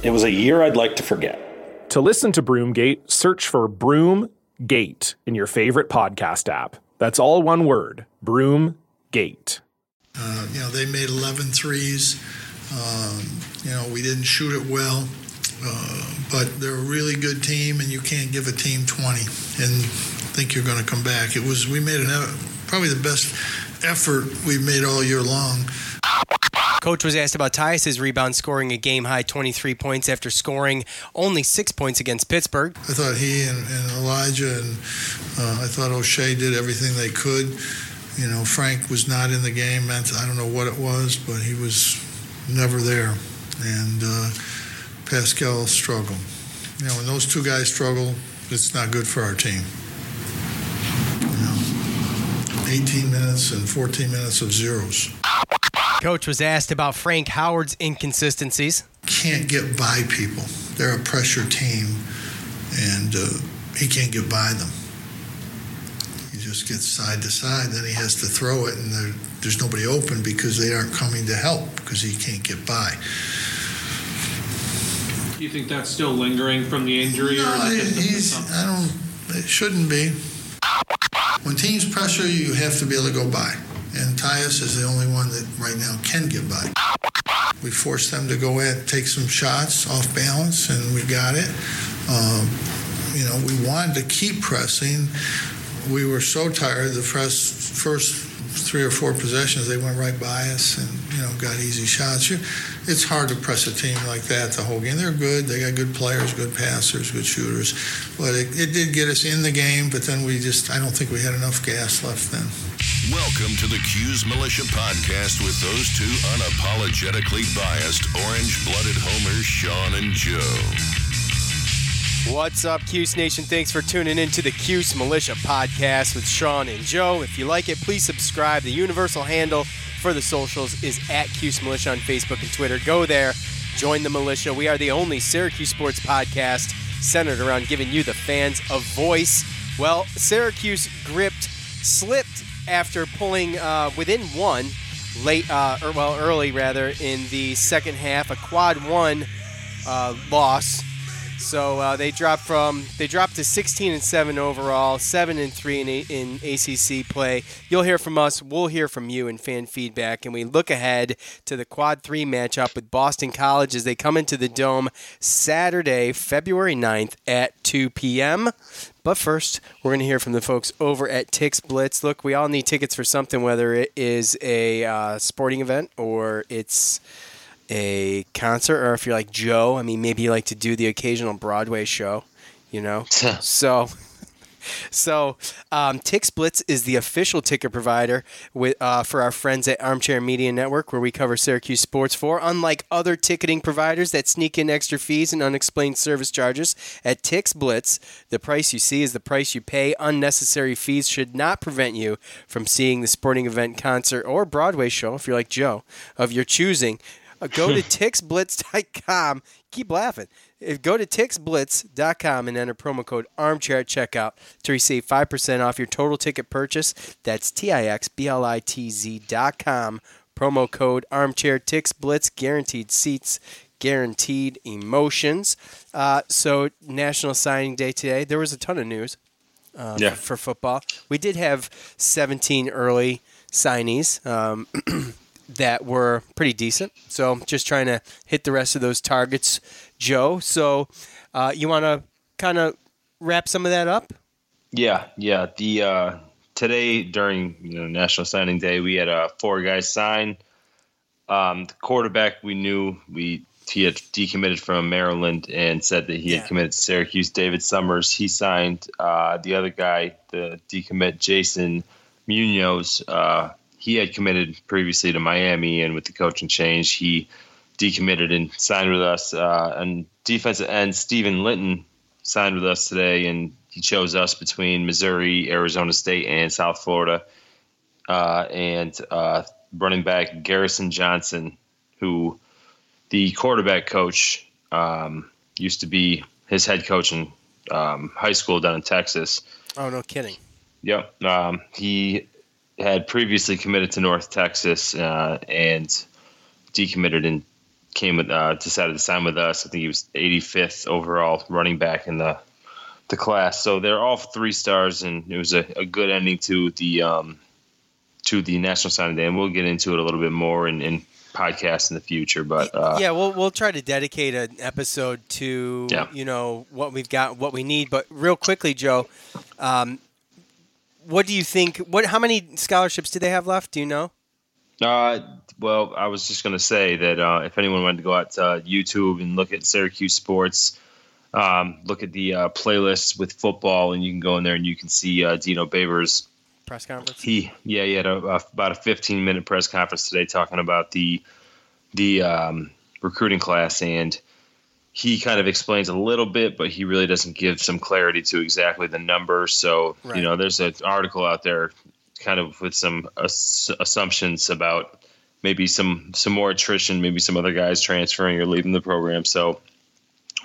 It was a year I'd like to forget. To listen to Broomgate, search for Broomgate in your favorite podcast app. That's all one word Broomgate. Uh, you know, they made 11 threes. Um, you know, we didn't shoot it well. Uh, but they're a really good team, and you can't give a team 20 and think you're going to come back. It was, we made an probably the best effort we've made all year long. Coach was asked about Tyus's rebound scoring a game high 23 points after scoring only six points against Pittsburgh. I thought he and, and Elijah and uh, I thought Oshae did everything they could. You know, Frank was not in the game. I don't know what it was, but he was never there. And uh, Paschal struggled. You know, when those two guys struggle, it's not good for our team. 18 minutes and 14 minutes of zeros. Coach was asked about Frank Howard's inconsistencies. Can't get by people. They're a pressure team, and uh, he can't get by them. He just gets side to side, then he has to throw it, and there, there's nobody open because they aren't coming to help because he can't get by. Do you think that's still lingering from the injury? No, or he's, I don't. It shouldn't be. When teams pressure you, have to be able to go by. And Tyus is the only one that right now can get by. We forced them to go at, take some shots off balance, and we got it. Um, you know, we wanted to keep pressing. We were so tired. The first, first three or four possessions, they went right by us and you know got easy shots. It's hard to press a team like that the whole game. They're good. They got good players, good passers, good shooters. But it, it did get us in the game. But then we just, I don't think we had enough gas left then. Welcome to the Cuse Militia podcast with those two unapologetically biased, orange-blooded homers, Sean and Joe. What's up, Cuse Nation? Thanks for tuning in to the Cuse Militia podcast with Sean and Joe. If you like it, please subscribe. The universal handle for the socials is at Cuse Militia on Facebook and Twitter. Go there, join the militia. We are the only Syracuse sports podcast centered around giving you, the fans, a voice. Well, Syracuse gripped, slipped after pulling uh, within one late, uh, or well, early rather, in the second half, a quad one uh, loss so uh, they dropped from they dropped to 16 and seven overall, seven and three in, in ACC play. You'll hear from us. We'll hear from you in fan feedback, and we look ahead to the Quad Three matchup with Boston College as they come into the Dome Saturday, February 9th at 2 p.m. But first, we're going to hear from the folks over at Tix Blitz. Look, we all need tickets for something, whether it is a uh, sporting event or it's a concert, or if you're like Joe, I mean, maybe you like to do the occasional Broadway show, you know? so. So, um, Tix Blitz is the official ticket provider with, uh, for our friends at Armchair Media Network, where we cover Syracuse sports for. Unlike other ticketing providers that sneak in extra fees and unexplained service charges, at Tix Blitz, the price you see is the price you pay. Unnecessary fees should not prevent you from seeing the sporting event, concert, or Broadway show, if you're like Joe, of your choosing. Uh, go to tixblitz.com. Keep laughing. If, go to tixblitz.com and enter promo code armchair at checkout to receive 5% off your total ticket purchase. That's T-I-X-B-L-I-T-Z.com. Promo code armchair tixblitz. Guaranteed seats, guaranteed emotions. Uh, so National Signing Day today. There was a ton of news uh, yeah. for, for football. We did have 17 early signees. Um, that were pretty decent. So just trying to hit the rest of those targets, Joe. So uh, you want to kind of wrap some of that up? Yeah, yeah. The uh, today during you know National Signing Day, we had uh, four guys sign. Um, the quarterback we knew we he had decommitted from Maryland and said that he Yeah. had committed to Syracuse. David Summers he signed. Uh, the other guy, the decommit Jason Munoz, uh, he had committed previously to Miami, and with the coaching change, he decommitted and signed with us. Uh, and defensive end Stephen Linton signed with us today, and he chose us between Missouri, Arizona State, and South Florida. Uh, and uh, running back Garrison Johnson, who the quarterback coach um, used to be his head coach in um, high school down in Texas. Oh, no kidding. Yep. Um, he had previously committed to North Texas uh, and decommitted and came with uh, decided to sign with us. I think he was 85th overall running back in the the class. So they're all three stars, and it was a, a good ending to the um, to the National Signing Day. And we'll get into it a little bit more in, in podcasts in the future. But uh, yeah, we'll we'll try to dedicate an episode to Yeah. you know what we've got, what we need. But real quickly, Joe, um, what do you think? What how many scholarships do they have left? Do you know? Uh, well, I was just going to say that uh, if anyone wanted to go out to uh, YouTube and look at Syracuse sports, um, look at the uh, playlists with football, and you can go in there and you can see uh, Dino Babers. Press conference. He, yeah, he had a, a, about a 15 minute press conference today talking about the the um, recruiting class, and he kind of explains a little bit, but he really doesn't give some clarity to exactly the numbers. So, Right. you know, there's an article out there kind of with some ass- assumptions about maybe some some more attrition, maybe some other guys transferring or leaving the program. So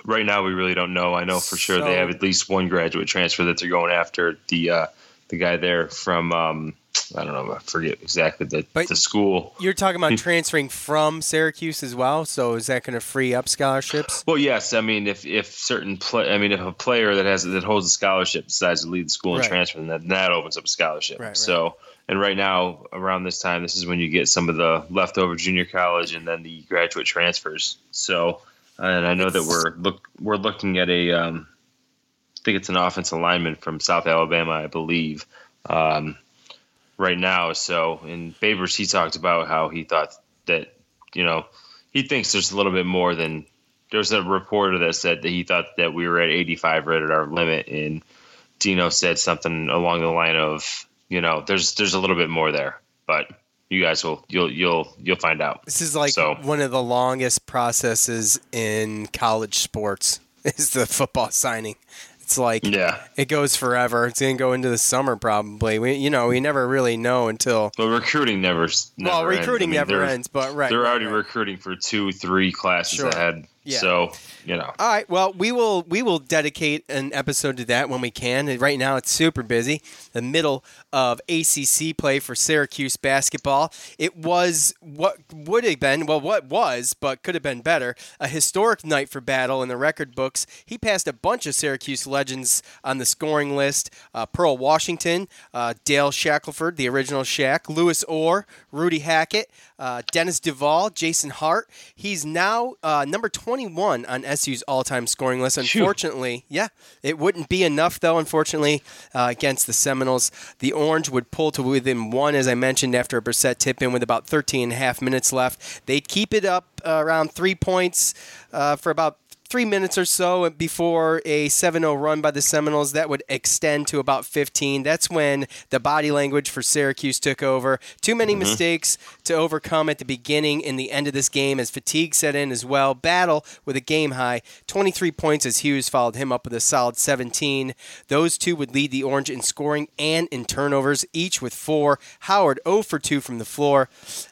right now we really don't know. I know for sure So- they have at least one graduate transfer that they're going after. The uh, the guy there from um, I don't know, I forget exactly the But- the school. You're talking about transferring from Syracuse as well. So is that going to free up scholarships? Well, yes. I mean, if if certain play, I mean, if a player that has that holds a scholarship decides to leave the school and Right. transfer, then that, that opens up a scholarship. Right, right. So, and right now, around this time, this is when you get some of the leftover junior college and then the graduate transfers. So, and I know that we're look we're looking at a, um, I think it's an offensive lineman from South Alabama, I believe, um, right now. So, in Babers, he talked about how he thought that you know he thinks there's a little bit more than there's a reporter that said that he thought that we were at 85 right at our limit and Dino said something along the line of you know there's there's a little bit more there but you guys will you'll you'll you'll find out This is like So- one of the longest processes in college sports. Is the football signing? It's like yeah it goes forever. It's gonna go into the summer probably. We, you know, we never really know until. but recruiting never, never well, ends. recruiting I mean, never ends, but right. they're right, already right. recruiting for two three classes Sure. ahead Yeah. so you know All right. Well, we will we will dedicate an episode to that when we can. And Right now, it's super busy. The middle of ACC play for Syracuse basketball. It was what would have been well, what was, but could have been better. A historic night for Battle in the record books. He passed a bunch of Syracuse legends on the scoring list: uh, Pearl Washington, uh, Dale Shackleford, the original Shack, Louis Orr, Rudy Hackett, uh, Dennis Duvall, Jason Hart. He's now uh, number 21 on SU's all-time scoring list. Unfortunately, yeah, it wouldn't be enough though. Unfortunately, uh, against the Seminoles, the Orange would pull to within one, as I mentioned, after a Brissett tip-in with about 13 and a half minutes left. They'd keep it up uh, around three points uh, for about three minutes or so before a 7-0 run by the Seminoles that would extend to about 15. That's when the body language for Syracuse took over. Too many mm-hmm. mistakes to overcome at the beginning and the end of this game as fatigue set in as well. Battle with a game high 23 points as Hughes followed him up with a solid 17. Those two would lead the Orange in scoring and in turnovers, each with four. Howard 0 for 2 from the floor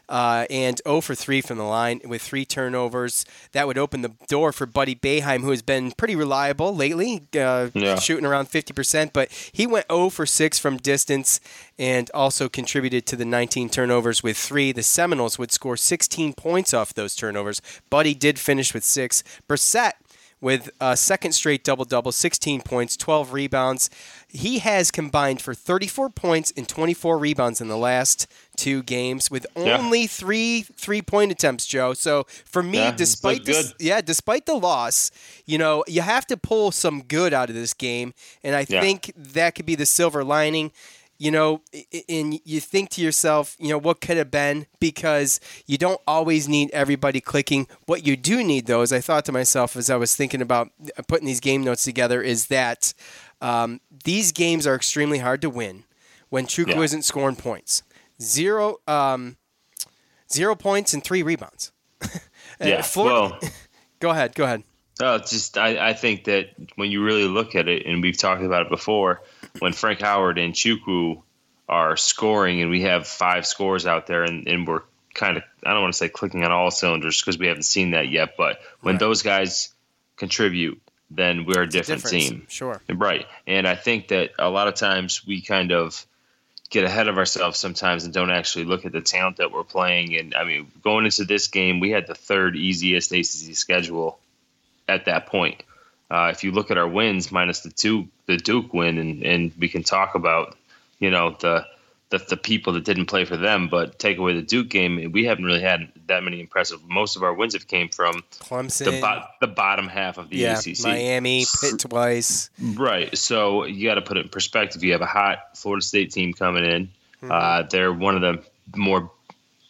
uh, and 0 for 3 from the line with three turnovers. That would open the door for Buddy Boeheim, who has been pretty reliable lately, uh, Yeah. shooting around 50%, but he went 0 for 6 from distance and also contributed to the 19 turnovers with three. The Seminoles would score 16 points off those turnovers. Buddy did finish with six. Brissett with a second straight double double, 16 points, 12 rebounds. He has combined for 34 points and 24 rebounds in the last two games with Yeah. only three three point attempts, Joe. So for me, Yeah, despite this, yeah, despite the loss, you know, you have to pull some good out of this game, and I Yeah. think that could be the silver lining. you know, and you think to yourself, you know, what could have been because you don't always need everybody clicking. What you do need, though, as I thought to myself as I was thinking about putting these game notes together, is that um, these games are extremely hard to win when Chukwu yeah. isn't scoring points. Zero, um, zero points and three rebounds. yeah. Florida, well, go ahead. Go ahead. Oh, just I, I think that when you really look at it, and we've talked about it before, when Frank Howard and Chukwu are scoring, and we have five scores out there, and, and we're kind of I don't want to say clicking on all cylinders because we haven't seen that yet, but when right. those guys contribute, then we're a different team. Sure. Right. And I think that a lot of times we kind of get ahead of ourselves sometimes and don't actually look at the talent that we're playing. And I mean, going into this game, we had the third easiest ACC schedule at that point. Uh, if you look at our wins minus the two, the Duke win, and, and we can talk about, you know, the, the the people that didn't play for them, but take away the Duke game, we haven't really had that many impressive. Most of our wins have came from Clemson, the, bo- the bottom half of the yeah, ACC, Miami, Pitt twice. Right. So you got to put it in perspective. You have a hot Florida State team coming in. Mm-hmm. Uh, they're one of the more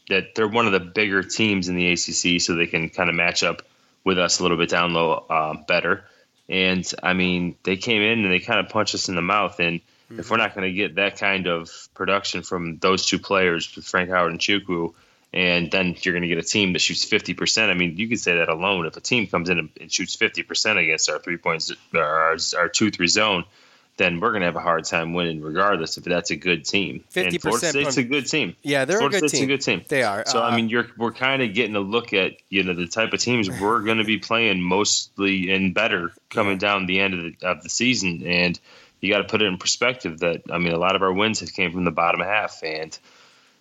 that they're one of the bigger teams in the ACC, so they can kind of match up with us a little bit down low uh, better. And I mean, they came in and they kind of punched us in the mouth. And mm-hmm. if we're not going to get that kind of production from those two players, with Frank Howard and Chukwu, and then you're going to get a team that shoots 50%. I mean, you could say that alone. If a team comes in and, shoots 50% against our three points, our, our 2 3 zone, then we're going to have a hard time winning, regardless if that's a good team. Fifty percent. State's a good team. Yeah, they're Florida a good State's team. a good team. They are. So uh, I mean, you're we're kind of getting a look at you know the type of teams we're going to be playing mostly and better coming down the end of the, of the season, and you got to put it in perspective that I mean a lot of our wins have came from the bottom half, and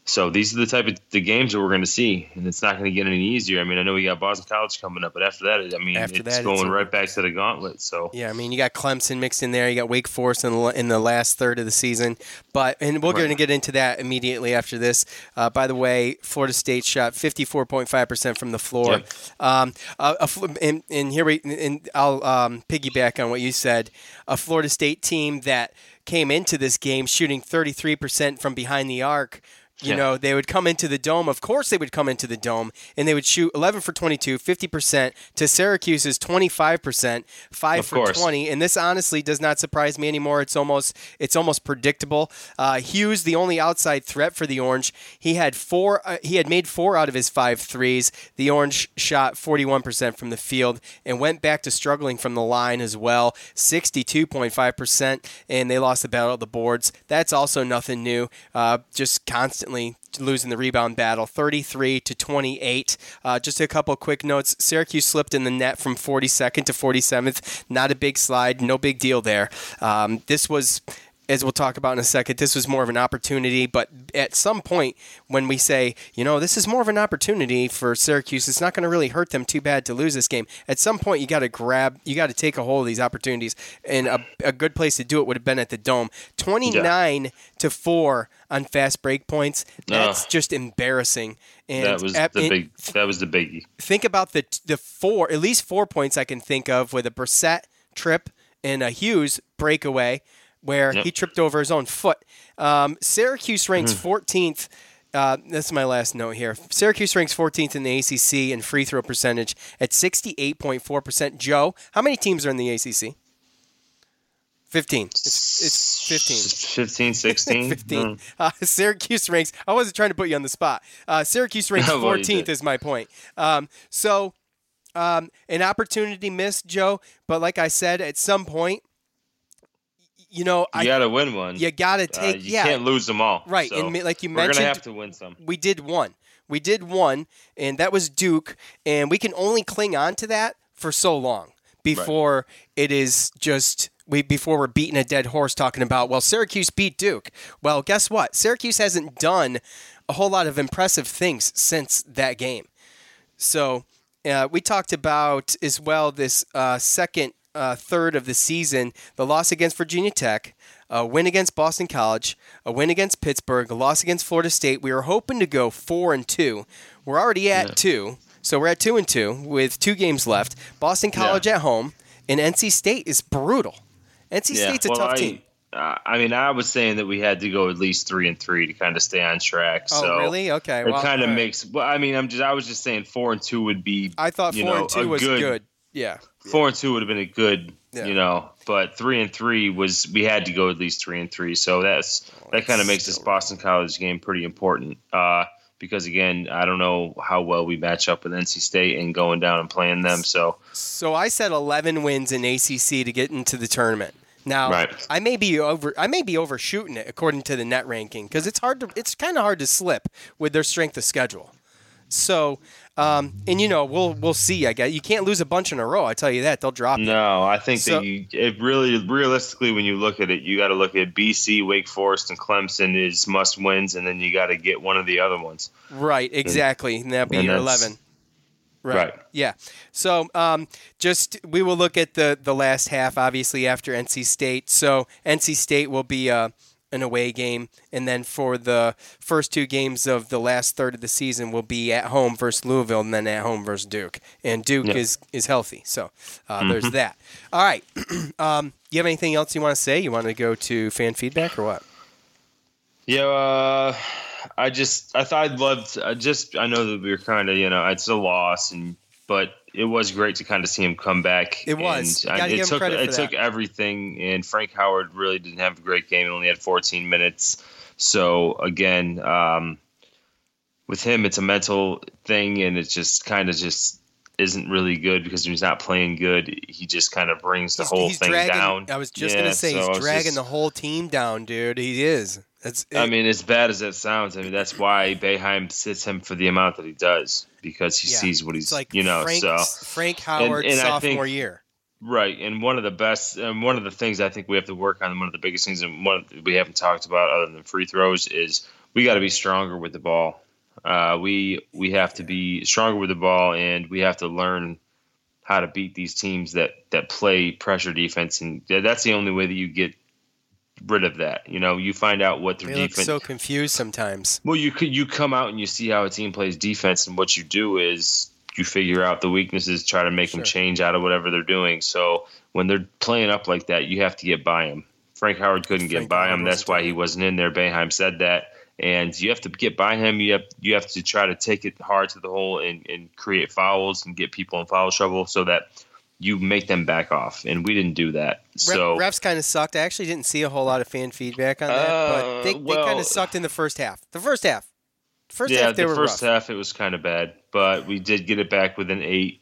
so these are the type of the games that we're going to see, and it's not going to get any easier. I mean, I know we got Boston College coming up, but after that, I mean, after it's that, going it's right back to the gauntlet. So yeah, I mean, you got Clemson mixed in there, you got Wake Forest in the, in the last third of the season, but and we're right. going to get into that immediately after this. Uh, by the way, Florida State shot fifty four point five percent from the floor. Yep. Um, uh, and, and, here we and I'll um, piggyback on what you said. A Florida State team that came into this game shooting thirty three percent from behind the arc you yeah. know, they would come into the dome. Of course, they would come into the dome and they would shoot 11 for 22, 50% to Syracuse's 25%, 5 of for course. 20. And this honestly does not surprise me anymore. It's almost it's almost predictable. Uh, Hughes, the only outside threat for the Orange, he had four. Uh, he had made four out of his five threes. The Orange shot 41% from the field and went back to struggling from the line as well, 62.5%. And they lost the battle of the boards. That's also nothing new. Uh, just constantly constantly losing the rebound battle 33 to 28 uh, just a couple quick notes. Syracuse slipped in the net from 42nd to 47th not a big slide no big deal there. Um, this was as we'll talk about in a second, this was more of an opportunity. But at some point, when we say, you know, this is more of an opportunity for Syracuse, it's not going to really hurt them too bad to lose this game. At some point, you got to grab, you got to take a hold of these opportunities. And a, a, good place to do it would have been at the Dome. 29 yeah. to 4 on fast break points. That's just embarrassing. And that was at, the big. That was the biggie. Think about the the four, at least four points I can think of with a Brissett trip and a Hughes breakaway where yep. he tripped over his own foot. Um, Syracuse ranks mm. 14th. Uh, that's my last note here. Syracuse ranks 14th in the ACC in free throw percentage at 68.4%. Joe, how many teams are in the ACC? 15. It's, it's 15. 15, 16. 15. Mm. Uh, Syracuse ranks, I wasn't trying to put you on the spot. Uh, Syracuse ranks 14th, is my point. Um, so, um, an opportunity missed, Joe, but like I said, at some point, you know, you got to win one. You got to uh, take. Uh, you yeah, can't lose them all. Right, so and like you mentioned, we're gonna have to win some. We did one. We did one, and that was Duke, and we can only cling on to that for so long before right. it is just we before we're beating a dead horse talking about well Syracuse beat Duke. Well, guess what? Syracuse hasn't done a whole lot of impressive things since that game. So uh, we talked about as well this uh, second uh, third of the season, the loss against Virginia Tech, a win against Boston College, a win against Pittsburgh, a loss against Florida State. We were hoping to go four and two. We're already at yeah. two, so we're at two and two with two games left. Boston College yeah. at home, and NC State is brutal. NC yeah. State's a well, tough I, team. uh, I mean, I was saying that we had to go at least three and three to kind of stay on track. Oh, so really? Okay. It well, kind of right. makes. Well, I mean, I'm just. I was just saying four and two would be. I thought four know, and two was good. Yeah. Four and two would have been a good, Yeah. you know, but three and three was we had to go at least three and three. So that's that kind of makes this Boston College game pretty important. Uh, because again, I don't know how well we match up with NC State and going down and playing them. So So I said 11 wins in ACC to get into the tournament. Now Right. I may be over I may be overshooting it according to the net ranking because it's hard to it's kind of hard to slip with their strength of schedule. So um, and you know we'll we'll see. I guess you can't lose a bunch in a row. I tell you that they'll drop. you. No, I think So- that you it really realistically when you look at it, you got to look at BC, Wake Forest, and Clemson is must wins, and then you got to get one of the other ones. Right, exactly. And that'll be and your that's- 11. Right. Yeah. So um, just we will look at the the last half, obviously after NC State. So NC State will be uh, an away game, and then for the first two games of the last third of the season, will be at home versus Louisville, and then at home versus Duke. And Duke Yeah. is is healthy, so uh, there's Mhm. that. All right. um, you have anything else you want to say? You want to go to fan feedback or what? Yeah, uh, I just I thought I'd loved. I just I know that we were kind of you know it's a loss, and but it was great to kind of see him come back. It was. And I- it took it took everything, and Frank Howard really didn't have a great game. He only had 14 minutes. So again, um, with him, it's a mental thing, and it's just kind of just isn't really good because when he's not playing good, he just kind of brings the whole he's thing dragging, down. I was just Yeah, gonna say so he's dragging just- the whole team down, dude. He is. That's. I mean, as bad as that sounds, I mean that's why Boeheim sits him for the amount that he does because he Yeah. sees what he's, It's like you know. Frank, so Frank Howard and I sophomore think- year. right, and one of the best, and one of the things I think we have to work on, one of the biggest things, and one that we haven't talked about other than free throws, is we got to be stronger with the ball. Uh, we we have to be stronger with the ball, and we have to learn how to beat these teams that that play pressure defense, and that's the only way that you get rid of that. You know, you find out what their They defense. so confused sometimes. Well, you could you come out and you see how a team plays defense, and what you do is you figure out the weaknesses, try to make them change out of whatever they're doing. So when they're playing up like that, you have to get by them. Frank Howard couldn't get by Howard him. That's why he wasn't in there. Boeheim said that, and you have to get by him. You have you have to try to take it hard to the hole and, and create fouls and get people in foul trouble so that you make them back off. And we didn't do that. So refs kind of sucked. I actually didn't see a whole lot of fan feedback on that, but Uh, they, they well- kind of sucked in the first half. The first half. First yeah, half they the first rough. half it was kind of bad, but we did get it back with an eight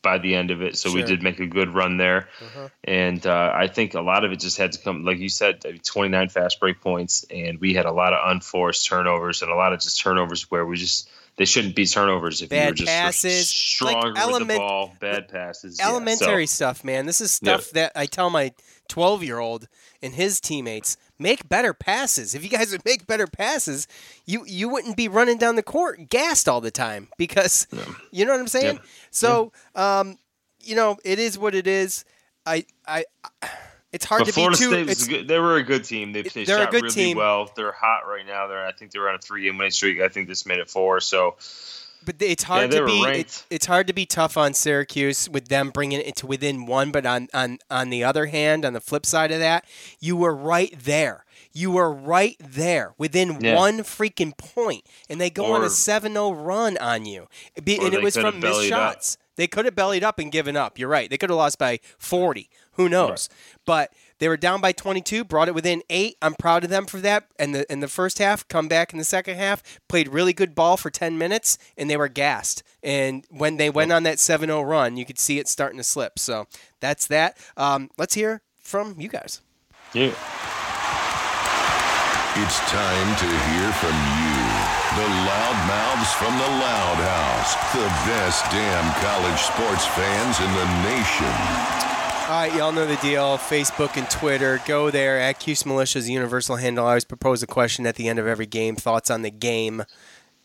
by the end of it, so we did make a good run there. Uh-huh. And uh, I think a lot of it just had to come, like you said, 29 fast break points, and we had a lot of unforced turnovers and a lot of just turnovers where we just they shouldn't be turnovers if Bad were just passes, stronger like element- with the ball, bad passes, yeah, so- Elementary stuff, man. This is stuff that I tell my 12 year old and his teammates make better passes. If you guys would make better passes, you you wouldn't be running down the court gassed all the time because you know what I'm saying. Yeah. So, um, you know, it is what it is. I I. It's hard But to Florida be too. State was a good, they were a good team. They, they shot good really team. well. They're hot right now. They're I think they were on a three game winning streak. I think this made it four. So But it's hard they to be it's, it's hard to be tough on Syracuse with them bringing it to within one. But on on on the other hand, on the flip side of that, you were right there. You were right there within Yeah. one freaking point, and they go on a 7-0 run on you. Be- and it was from missed bellied up. shots. They could have bellied up and given up. You're right. They could have lost by 40. Who knows? But they were down by 22, brought it within eight. I'm proud of them for that. And the in the first half, come back in the second half, played really good ball for 10 minutes, and they were gassed. And when they went on that 7-0 run, you could see it starting to slip. So that's that. Um, let's hear from you guys. yeah. It's time to hear from you. The loud mouths from the Loud House. The best damn college sports fans in the nation. All right, y'all know the deal. Facebook and Twitter. Go there at Cuse Militia's universal handle. I always propose a question at the end of every game. Thoughts on the game.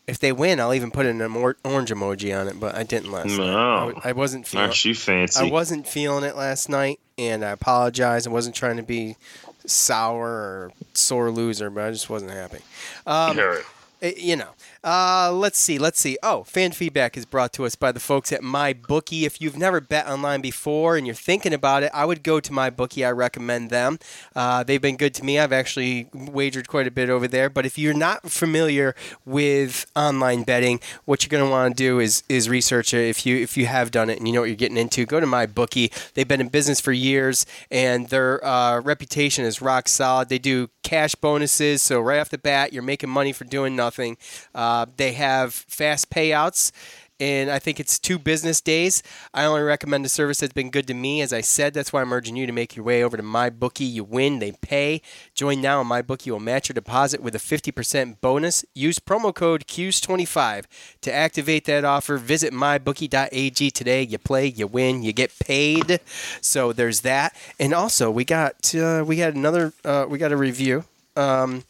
If they win, I'll even put an or- orange emoji on it, but I didn't last night. I No. I wasn't feeling. Aren't you fancy? I wasn't feeling it last night, and I apologize. I wasn't trying to be sour or sore loser, but I just wasn't happy. Um, Hear it- you know, Uh, let's see. Let's see. Oh, fan feedback is brought to us by the folks at MyBookie. If you've never bet online before and you're thinking about it, I would go to MyBookie. I recommend them. Uh, they've been good to me. I've actually wagered quite a bit over there. But if you're not familiar with online betting, what you're going to want to do is is research it. If you if you have done it and you know what you're getting into, go to MyBookie. They've been in business for years, and their uh, reputation is rock solid. They do cash bonuses, so right off the bat, you're making money for doing nothing. Uh, they have fast payouts and I think it's two business days. I only recommend a service that's been good to me. As I said, that's why I'm urging you to make your way over to MyBookie. You win, they pay. Join now, and MyBookie will match your deposit with a 50% bonus. Use promo code QS25 to activate that offer. Visit mybookie.ag today. You play, you win, you get paid. So there's that. And also, we got uh, we got another uh, we got a review. Um,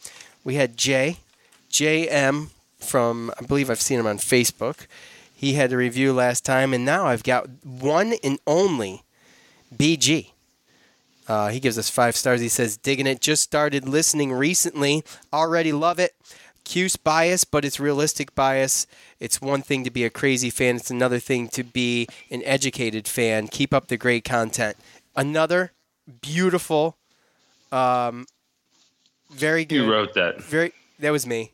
we had Jay, JM from I believe I've seen him on Facebook. He had a review last time, and now I've got one and only BG. Uh, he gives us five stars. He says, digging it. Just started listening recently. Already love it. Cuse bias, but it's realistic bias. It's one thing to be a crazy fan, it's another thing to be an educated fan. Keep up the great content. Another beautiful, um, very good. You wrote that. Very. That was me.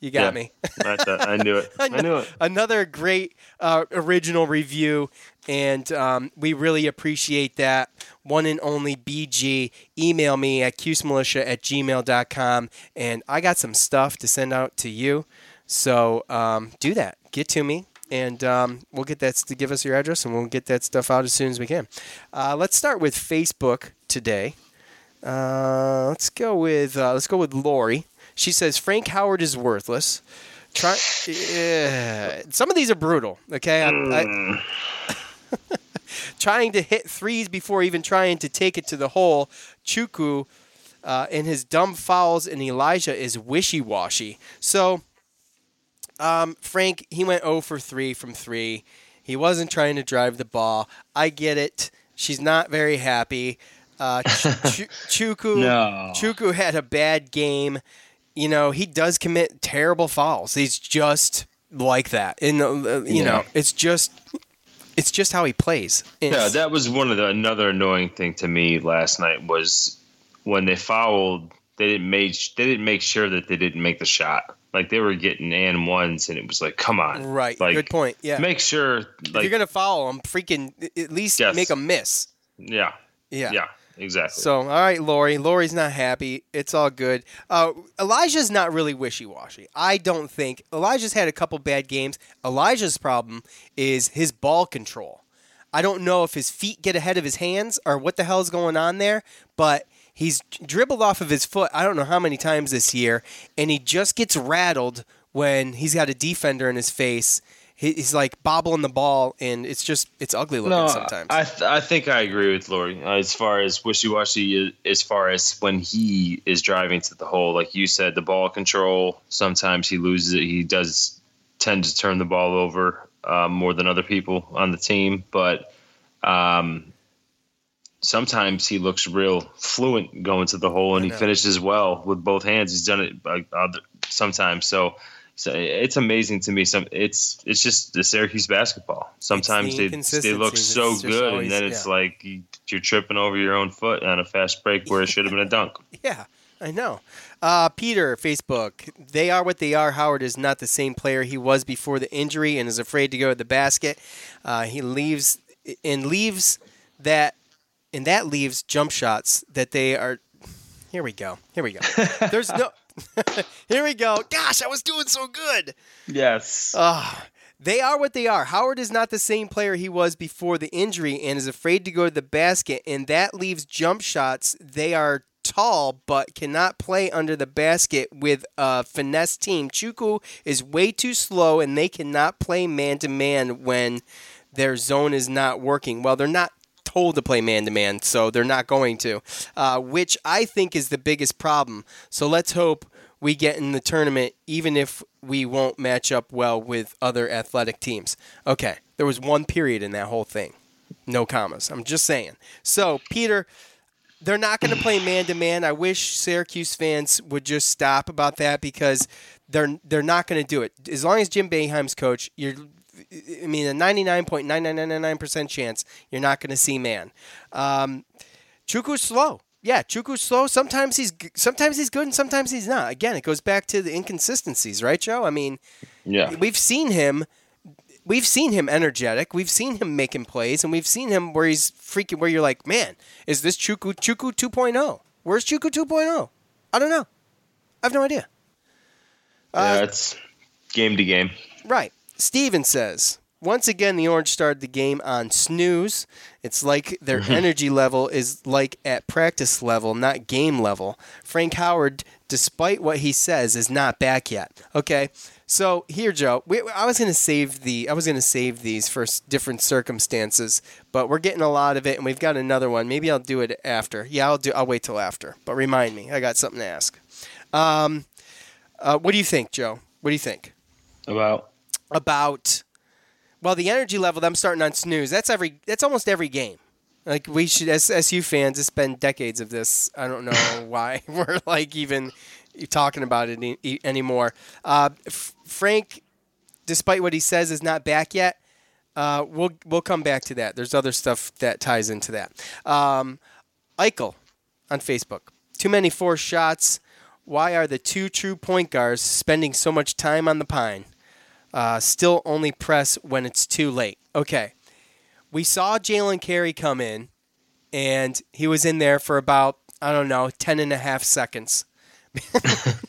You got Yeah. me. I, I knew it. I knew it. Another great uh, original review, and um, we really appreciate that. One and only BG. Email me at qsmilitia at gmail.com, and I got some stuff to send out to you. So um, do that. Get to me, and um, we'll get that to give us your address, and we'll get that stuff out as soon as we can. Uh, let's start with Facebook today. Uh, let's go with uh, let's go with Lori. She says Frank Howard is worthless. Try, yeah. Some of these are brutal. Okay, I, I, trying to hit threes before even trying to take it to the hole. Chukwu uh, and his dumb fouls and Elijah is wishy washy. So, um, Frank, he went 0 for 3 from 3. He wasn't trying to drive the ball. I get it. She's not very happy. Uh, Ch- Ch- Chukwu, No. Chukwu had a bad game. You know, he does commit terrible fouls. He's just like that. And uh, you know, it's just it's just how he plays. Yeah, that was one of the another annoying thing to me last night was when they fouled. They didn't make they didn't make sure that they didn't make the shot. Like they were getting and ones, and it was like, come on, Right. Like, Good point. Yeah. Make sure, if you're gonna foul them. freaking at least Yes. make a miss. yeah, Yeah. yeah, exactly. So, all right, Lori. Lori's not happy. It's all good. Uh, Elijah's not really wishy washy. I don't think. Elijah's had a couple bad games. Elijah's problem is his ball control. I don't know if his feet get ahead of his hands or what the hell's going on there, but he's dribbled off of his foot I don't know how many times this year, and he just gets rattled when he's got a defender in his face. He- He's like bobbling the ball, and it's just it's ugly looking no, sometimes. I th- I think I agree with Lori uh, as far as wishy washy. As far as when he is driving to the hole, like you said, the ball control. Sometimes he loses it. He does tend to turn the ball over um, more than other people on the team, but um, sometimes he looks real fluent going to the hole, and he finishes well with both hands. He's done it uh, sometimes, so. So it's amazing to me. Some it's it's just the Syracuse basketball. Sometimes they they look so good, always- and then it's yeah. like you- you're tripping over your own foot on a fast break where it should have been a dunk. Yeah, I know. Uh, Peter, Facebook. They are what they are. Howard is not the same player he was before the injury and is afraid to go to the basket. Uh, he leaves and leaves that, and that leaves jump shots that they are. Here we go. Here we go. There's no. Here we go. Gosh, I was doing so good. Yes. Ah, they are what they are. Howard is not the same player he was before the injury and is afraid to go to the basket, and that leaves jump shots. They are tall but cannot play under the basket with a finesse team. Chukwu is way too slow, and they cannot play man to man when their zone is not working. Well, they're not told to play man to man, so they're not going to, uh, which I think is the biggest problem. So let's hope we get in the tournament, even if we won't match up well with other athletic teams. Okay, there was one period in that whole thing. No commas. I'm just saying. So, Peter, they're not going to play man to man. I wish Syracuse fans would just stop about that because they're they're not going to do it. As long as Jim Boeheim's coach, you're I mean a 99.9999% chance you're not going to see man. Um, Chukwu's slow. Yeah, Chukwu's slow. Sometimes he's sometimes he's good and sometimes he's not. Again, it goes back to the inconsistencies, right, Joe? I mean, yeah, we've seen him we've seen him energetic. We've seen him making plays, and we've seen him where he's freaking. Where you're like, man, is this Chukwu Chukwu 2.0? Where's Chukwu 2.0? I don't know. I have no idea. Yeah, uh, it's game to game. Right. Steven says, once again, the Orange started the game on snooze. It's like their energy level is like at practice level, not game level. Frank Howard, despite what he says, is not back yet. Okay, so here, Joe, we, I was going to save the I was going to save these for different circumstances, but we're getting a lot of it, and we've got another one. Maybe I'll do it after. Yeah, I'll do. I'll wait till after. But remind me, I got something to ask. Um, uh, what do you think, Joe? What do you think about about? Well, the energy level. I'm starting on snooze. That's every. That's almost every game. Like we should, as SU fans, it's been decades of this. I don't know why we're like even talking about it any, anymore. Uh, F- Frank, despite what he says, is not back yet. Uh, we'll we'll come back to that. There's other stuff that ties into that. Um, Eichel on Facebook. Too many forced shots. Why are the two true point guards spending so much time on the pine? Uh, still only press when it's too late. Okay. We saw Jalen Carey come in, and he was in there for about, I don't know, 10 and a half seconds. it's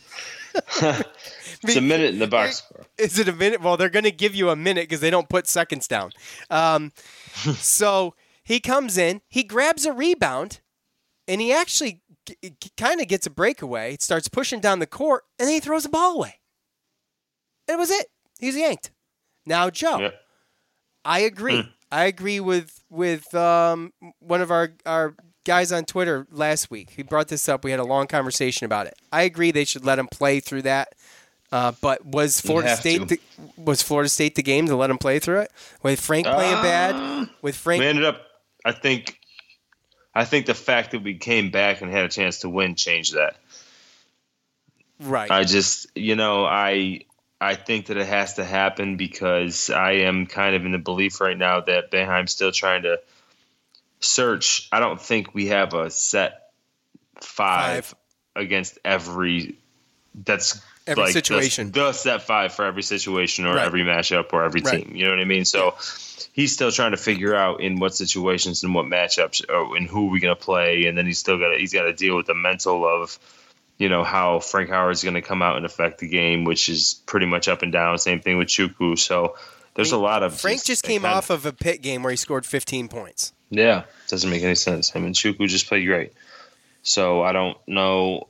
a minute in the box score. Is it a minute? Well, they're going to give you a minute because they don't put seconds down. Um, so he comes in, he grabs a rebound, and he actually g- kind of gets a breakaway. It Starts pushing down the court, and then he throws the ball away. And it was it. He's yanked. Now, Joe, yep. I agree. Hmm. I agree with with um, one of our our guys on Twitter last week. He brought this up. We had a long conversation about it. I agree they should let him play through that. Uh, but was Florida State the, was Florida State the game to let him play through it with Frank playing uh, bad? With Frank, we ended up. I think. I think the fact that we came back and had a chance to win changed that. Right. I just, you know, I I think that it has to happen because I am kind of in the belief right now that Boeheim's still trying to search, I don't think we have a set five, five. against every. That's every like situation. The, the, set five for every situation or right. every matchup or every right. team. You know what I mean? So he's still trying to figure out in what situations and what matchups or and who we're gonna play, and then he's still got he's got to deal with the mental of. You know how Frank Howard is going to come out and affect the game, which is pretty much up and down. Same thing with Chukwu. So there's I mean, a lot of Frank just, came off of a Pitt game where he scored 15 points. Yeah, doesn't make any sense. I mean, Chukwu just played great. So I don't know.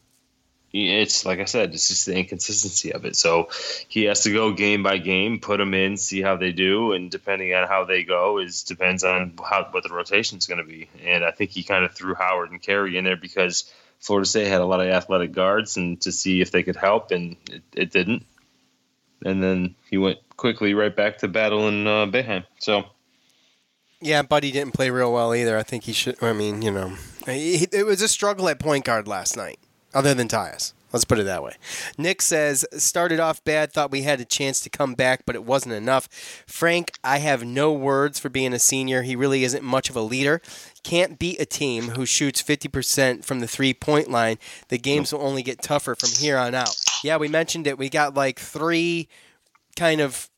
It's like I said, it's just the inconsistency of it. So he has to go game by game, put them in, see how they do, and depending on how they go, is depends on how what the rotation is going to be. And I think he kind of threw Howard and Carey in there because Florida State had a lot of athletic guards, and to see if they could help, and it, it didn't. And then he went quickly right back to battling uh, Boeheim. So yeah, Buddy didn't play real well either. I think he should. I mean, you know, he, it was a struggle at point guard last night, other than Tyus. Let's put it that way. Nick says, started off bad, thought we had a chance to come back, but it wasn't enough. Frank, I have no words for being a senior. He really isn't much of a leader. Can't beat a team who shoots 50% from the three point line. The games will only get tougher from here on out. Yeah, we mentioned it. We got like three kind of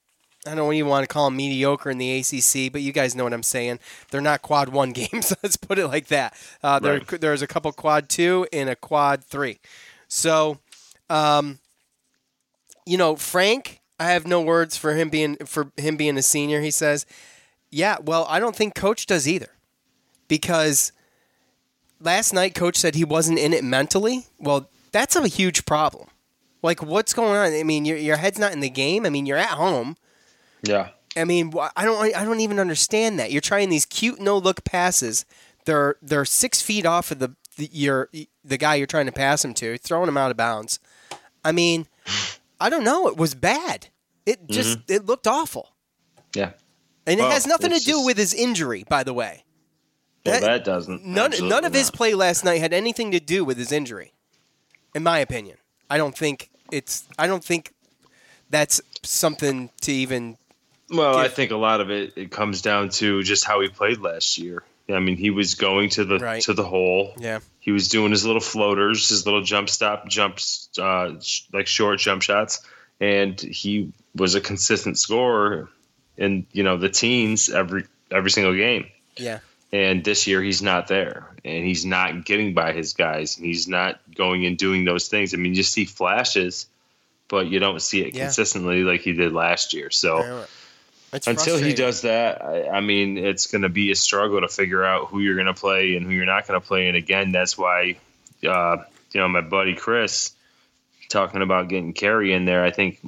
I don't even want to call them mediocre in the ACC, but you guys know what I'm saying. They're not quad one games. Let's put it like that. Uh, there, right. There's a couple quad two and a quad three. So, um, you know, Frank, I have no words for him being for him being a senior. He says, "Yeah, well, I don't think Coach does either, because last night Coach said he wasn't in it mentally. Well, that's a huge problem. Like, what's going on? I mean, your your head's not in the game. I mean, you're at home." Yeah. I mean, I don't, I don't even understand that. You're trying these cute no look passes. They're they're six feet off of the, the your the guy you're trying to pass him to, throwing him out of bounds. I mean, I don't know. It was bad. It just mm-hmm. it looked awful. Yeah. And well, it has nothing to do just... with his injury, by the way. Well, That- that, doesn't. None, none of his play last night had anything to do with his injury, in my opinion. I don't think it's. I don't think that's something to even. Well, I think a lot of it it comes down to just how he played last year. I mean, he was going to the Right. to the hole. Yeah. He was doing his little floaters, his little jump stop jumps, uh, sh- like short jump shots, and he was a consistent scorer in you know the teens every every single game. Yeah. And this year he's not there, and he's not getting by his guys, and he's not going and doing those things. I mean, you see flashes, but you don't see it Yeah. consistently like he did last year. So It's until he does that, I, I mean, it's going to be a struggle to figure out who you're going to play and who you're not going to play. And again, that's why, uh, you know, my buddy Chris talking about getting Carey in there. I think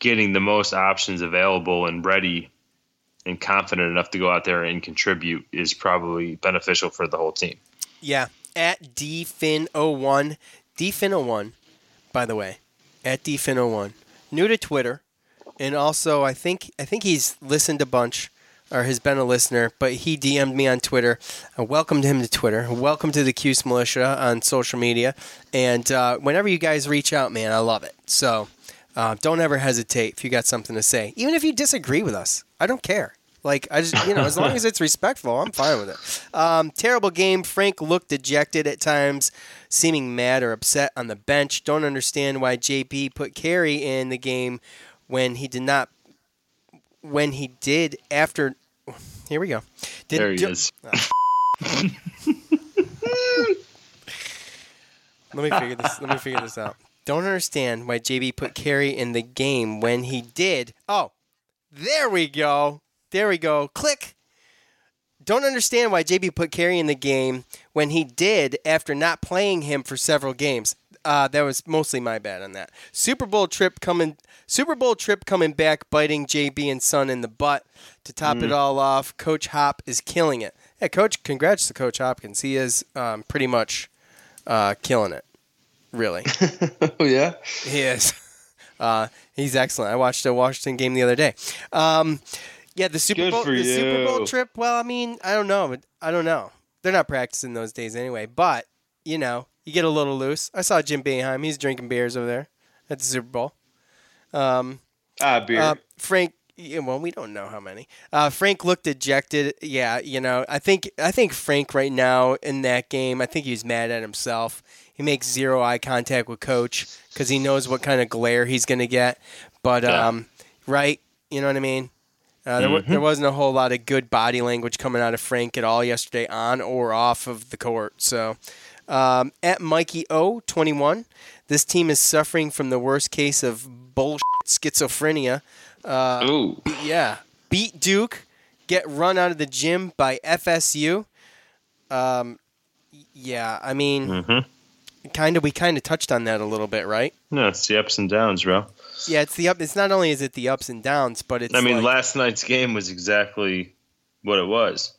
getting the most options available and ready and confident enough to go out there and contribute is probably beneficial for the whole team. Yeah, at dfin01, dfin01, by the way, at dfin01, new to Twitter, and also I think I think he's listened a bunch or has been a listener, but he DM'd me on Twitter. I welcomed him to Twitter. Welcome to the Cuse Militia on social media, and uh, whenever you guys reach out, man, I love it. So. Uh, don't ever hesitate if you got something to say, even if you disagree with us. I don't care. Like I just, you know, as long as it's respectful, I'm fine with it. Um, terrible game. Frank looked dejected at times, seeming mad or upset on the bench. Don't understand why JB put Carey in the game when he did not. When he did after. Here we go. Did, There he do- is. Ah. Let me figure this. Let me figure this out. Don't understand why JB put Carey in the game when he did. Oh, there we go. There we go. Click. Don't understand why JB put Carey in the game when he did after not playing him for several games. Uh, that was mostly my bad on that. Super Bowl trip coming. Super Bowl trip coming back, biting JB and Son in the butt. To top it Mm. all off, Coach Hop is killing it. Yeah, Coach. Congrats to Coach Hopkins. He is um, pretty much uh, killing it. Really. oh yeah. He is. Uh, he's excellent. I watched a Washington game the other day. Um, yeah, the Super Good Bowl, the Super Bowl trip. Well, I mean, I don't know. I don't know. They're not practicing those days anyway. But you know, you get a little loose. I saw Jim Boeheim. He's drinking beers over there at the Super Bowl. Um, Ah, beer. uh, Frank. Well, we don't know how many. Uh, Frank looked dejected. Yeah, you know, I think I think Frank right now in that game, I think he's mad at himself. He makes zero eye contact with coach because he knows what kind of glare he's going to get. But Yeah. um, right, you know what I mean. Uh, there, Mhm. there wasn't a whole lot of good body language coming out of Frank at all yesterday, on or off of the court. So, um, at Mikey O twenty one, this team is suffering from the worst case of bullshit schizophrenia. Uh, Ooh. yeah, beat Duke, get run out of the gym by FSU. Um, yeah, I mean, Mm-hmm. kind of. We kind of touched on that a little bit, right? No, it's the ups and downs, bro. Yeah, it's the up. It's not only is it the ups and downs, but it's. I mean, like- last night's game was exactly what it was.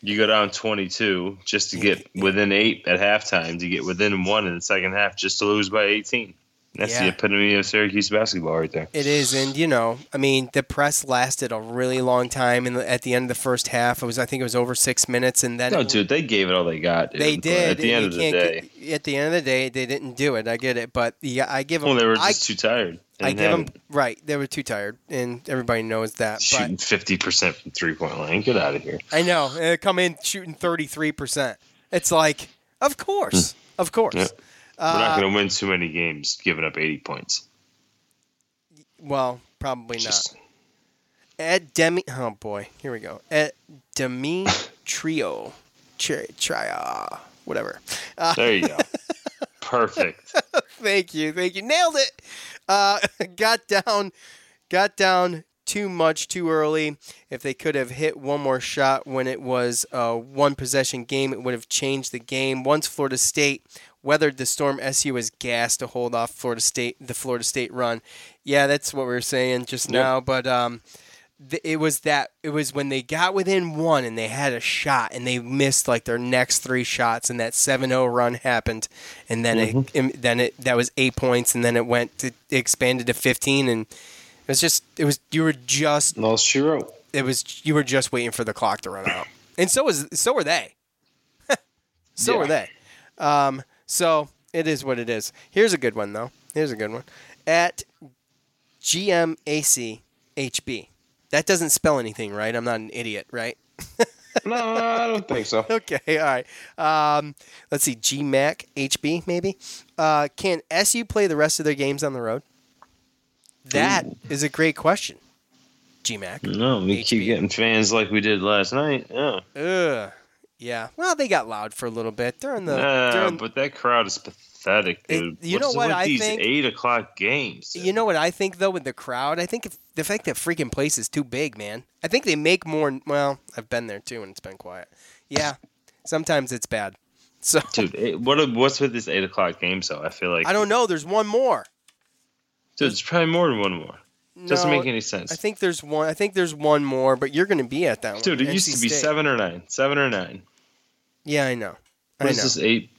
You go down 22 just to get within eight at halftime, to get within one in the second half, just to lose by 18. That's Yeah. the epitome of Syracuse basketball right there. It is, and you know, I mean, the press lasted a really long time, and at the end of the first half, it was I think it was over six minutes, and then No, it- dude, they gave it all they got. Dude. they did. At the end of the day, at the end of the day, they didn't do it. I get it, but yeah, I give them. well, they were I, just too tired. I give them having- right. They were too tired, and everybody knows that. But shooting 50% from three point line. Get out of here. I know they come in shooting thirty three percent. It's like, of course, hmm. of course. Yeah. We're not Uh, going to win too many games giving up 80 points. Well, probably Just- not. Ed Demi. Oh boy, here we go. Ed Demi Trio, Tri- Tria, whatever. Uh, There you go. Perfect. thank you, thank you. Nailed it. Uh, got down, got down too much too early. If they could have hit one more shot when it was a one possession game, it would have changed the game. Once Florida State weathered the storm, SU was gassed to hold off Florida State, the Florida State run. Yeah, that's what we were saying just Yep. now. But um, th- it was that it was when they got within one and they had a shot and they missed like their next three shots and that 7-0 run happened and then it, it then it that was 8 points and then it went to it expanded to 15 and it was just it was you were just Lost she wrote. it was you were just waiting for the clock to run out and so is so were they. so Yeah. are they. Um, so it is what it is. Here's a good one though. Here's a good one. At GMACHB. That doesn't spell anything, right? I'm not an idiot, right? no, I don't think so. Okay, all right. Um, let's see, GMAC HB maybe. Uh, can SU play the rest of their games on the road? That is a great question. GMAC. No, we keep getting fans like we did last night. Yeah. Ugh. Yeah. Well, they got loud for a little bit during the. Nah, during, but that crowd is pathetic, dude. you know what with I these think? eight o'clock games? you know what I think though with the crowd? I think if, the fact that freaking place is too big, man. I think they make more. Well, I've been there too, and it's been quiet. Yeah. Sometimes it's bad. So Dude, eight, what what's with this eight o'clock game? So I feel like I don't know. There's one more. Dude, it's probably more than one more. Doesn't make any sense. I think there's one. I think there's one more, but you're going to be at that one. Dude, it used to be State. seven or nine. Seven or nine. Yeah, I know. I is know. this eight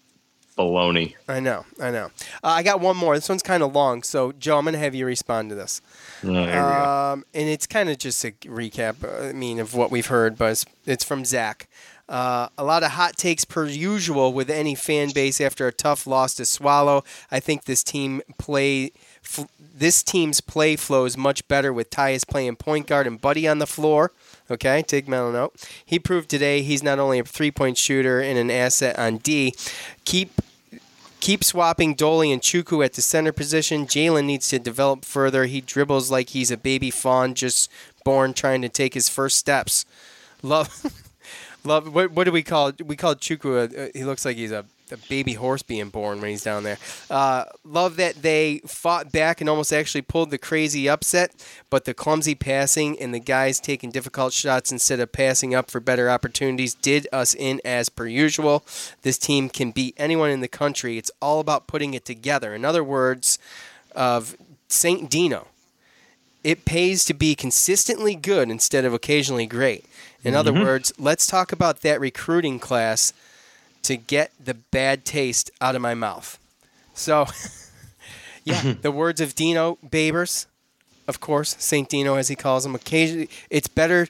baloney? I know. I know. Uh, I got one more. This one's kind of long, so Joe, I'm going to have you respond to this. Oh, here we go. Um, and it's kind of just a recap, uh, I mean, of what we've heard, but it's, it's from Zach. Uh, a lot of hot takes per usual with any fan base after a tough loss to Swallow. I think this team play. This team's play flows much better with Tyus playing point guard and Buddy on the floor. Okay, take mental note. He proved today he's not only a three-point shooter and an asset on D. Keep Keep swapping Dolly and Chukwu at the center position. Jalen needs to develop further. He dribbles like he's a baby fawn just born trying to take his first steps. Love, love. What, what do we call? We call Chukwu. He looks like he's a, a baby horse being born when he's down there. Uh, love that they fought back and almost actually pulled the crazy upset, but the clumsy passing and the guys taking difficult shots instead of passing up for better opportunities did us in as per usual. This team can beat anyone in the country. It's all about putting it together. In other words, of St. Dino it pays to be consistently good instead of occasionally great. In other Mhm. words, let's talk about that recruiting class to get the bad taste out of my mouth. So, yeah, the words of Dino Babers, of course, St. Dino as he calls him. Occasionally, it's better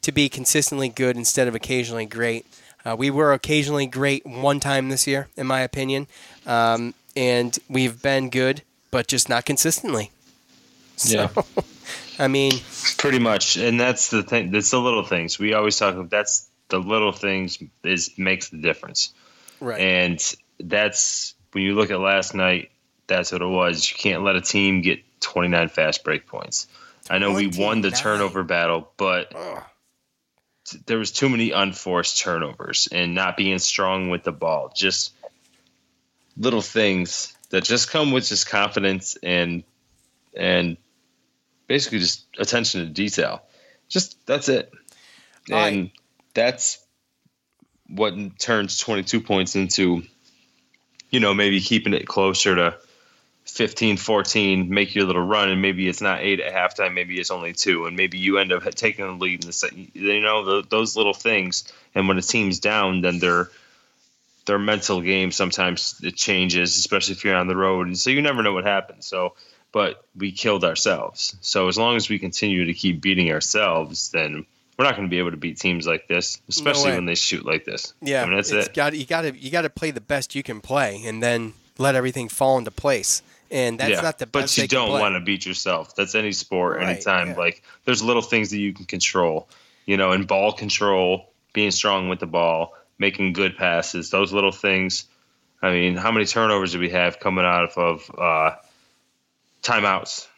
to be consistently good instead of occasionally great. Uh, we were occasionally great one time this year, in my opinion, um, and we've been good, but just not consistently. So, I mean, Pretty much, and that's the thing. That's the little things we always talk about. That's the little things is makes the difference, right? and that's when you look at last night. That's what it was. You can't let a team get 29 fast break points. I know we won the turnover battle, but there was too many unforced turnovers and not being strong with the ball. Just little things that just come with just confidence and and basically just attention to detail. Just that's it. And that's what turns 22 points into you know, maybe keeping it closer to 15, 14, make your little run, and maybe it's not eight at halftime, maybe it's only two, and maybe you end up taking the lead in the second. You know, the, those little things. And when a team's down, then their their mental game sometimes it changes, especially if you're on the road, and so you never know what happens. So, but we killed ourselves. So as long as we continue to keep beating ourselves, then we're not going to be able to beat teams like this, especially way. when they shoot like this. Yeah, I mean, that's it's it. Got you got to you got to play the best you can play, and then let everything fall into place. And that's yeah, not the best. but you don't want to beat yourself. That's any sport, Right, anytime. yeah. Like there's little things that you can control, you know, and ball control, being strong with the ball, making good passes. Those little things. I mean, how many turnovers do we have coming out of uh, timeouts?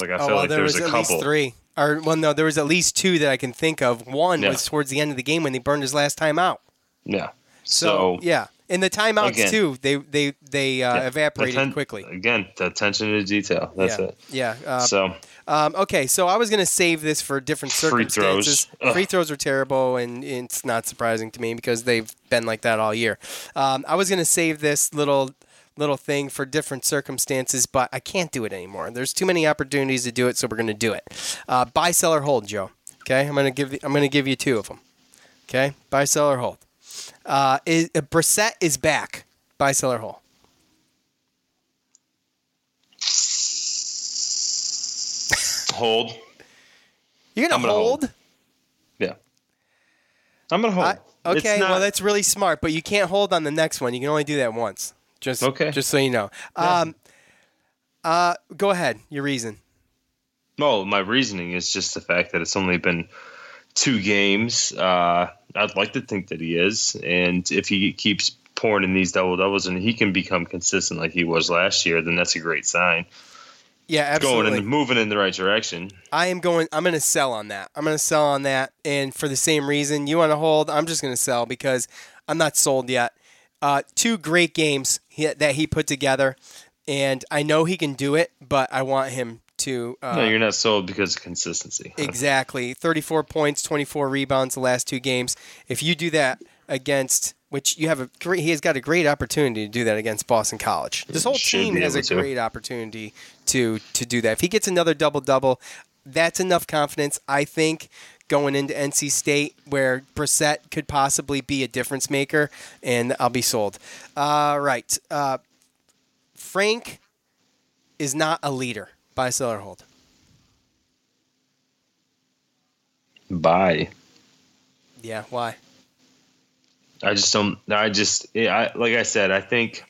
Like I oh, feel well, like there there's was a at couple. least three. Or well, no, there was at least two that I can think of. One Yeah. was towards the end of the game when he burned his last time out. Yeah. So, So, yeah, and the timeouts again- too. They they they uh, yeah, evaporated atten- quickly. Again, the attention to detail. That's yeah. it. Yeah. Uh, so Um, okay, so I was going to save this for different Free throws. circumstances. Ugh. Free throws are terrible, and it's not surprising to me because they've been like that all year. Um, I was going to save this little little thing for different circumstances, but I can't do it anymore. There's too many opportunities to do it, so we're going to do it. Uh, buy, sell, or hold, Joe. Okay, I'm going to give I'm going to give you two of them. Okay, buy, sell, or hold. Uh, is, uh, Brissett is back. Buy, sell, or hold. hold. You're to gonna hold? hold. Yeah. I'm gonna hold. I, okay, not, well that's really smart, but you can't hold on the next one. You can only do that once. Just okay. Just so you know. Yeah. Um, uh, go ahead. Your reason. Well, my reasoning is just the fact that it's only been two games. Uh, I'd like to think that he is, and if he keeps pouring in these double doubles and he can become consistent like he was last year, then that's a great sign. Yeah, absolutely. Going and moving in the right direction. I am going. I'm going to sell on that. I'm going to sell on that, and for the same reason you want to hold, I'm just going to sell because I'm not sold yet. Uh, two great games that he put together, and I know he can do it, but I want him to. Uh, no, you're not sold because of consistency. Exactly. 34 points, 24 rebounds the last two games. If you do that against which you have a great he has got a great opportunity to do that against Boston College. This whole team has a to. great opportunity to to do that. If he gets another double double, that's enough confidence I think going into NC State where Brissett could possibly be a difference maker and I'll be sold. All right. Uh, Frank is not a leader. Buy, sell, or hold. Buy. Yeah, why? I just don't. I just, I, like I said, I think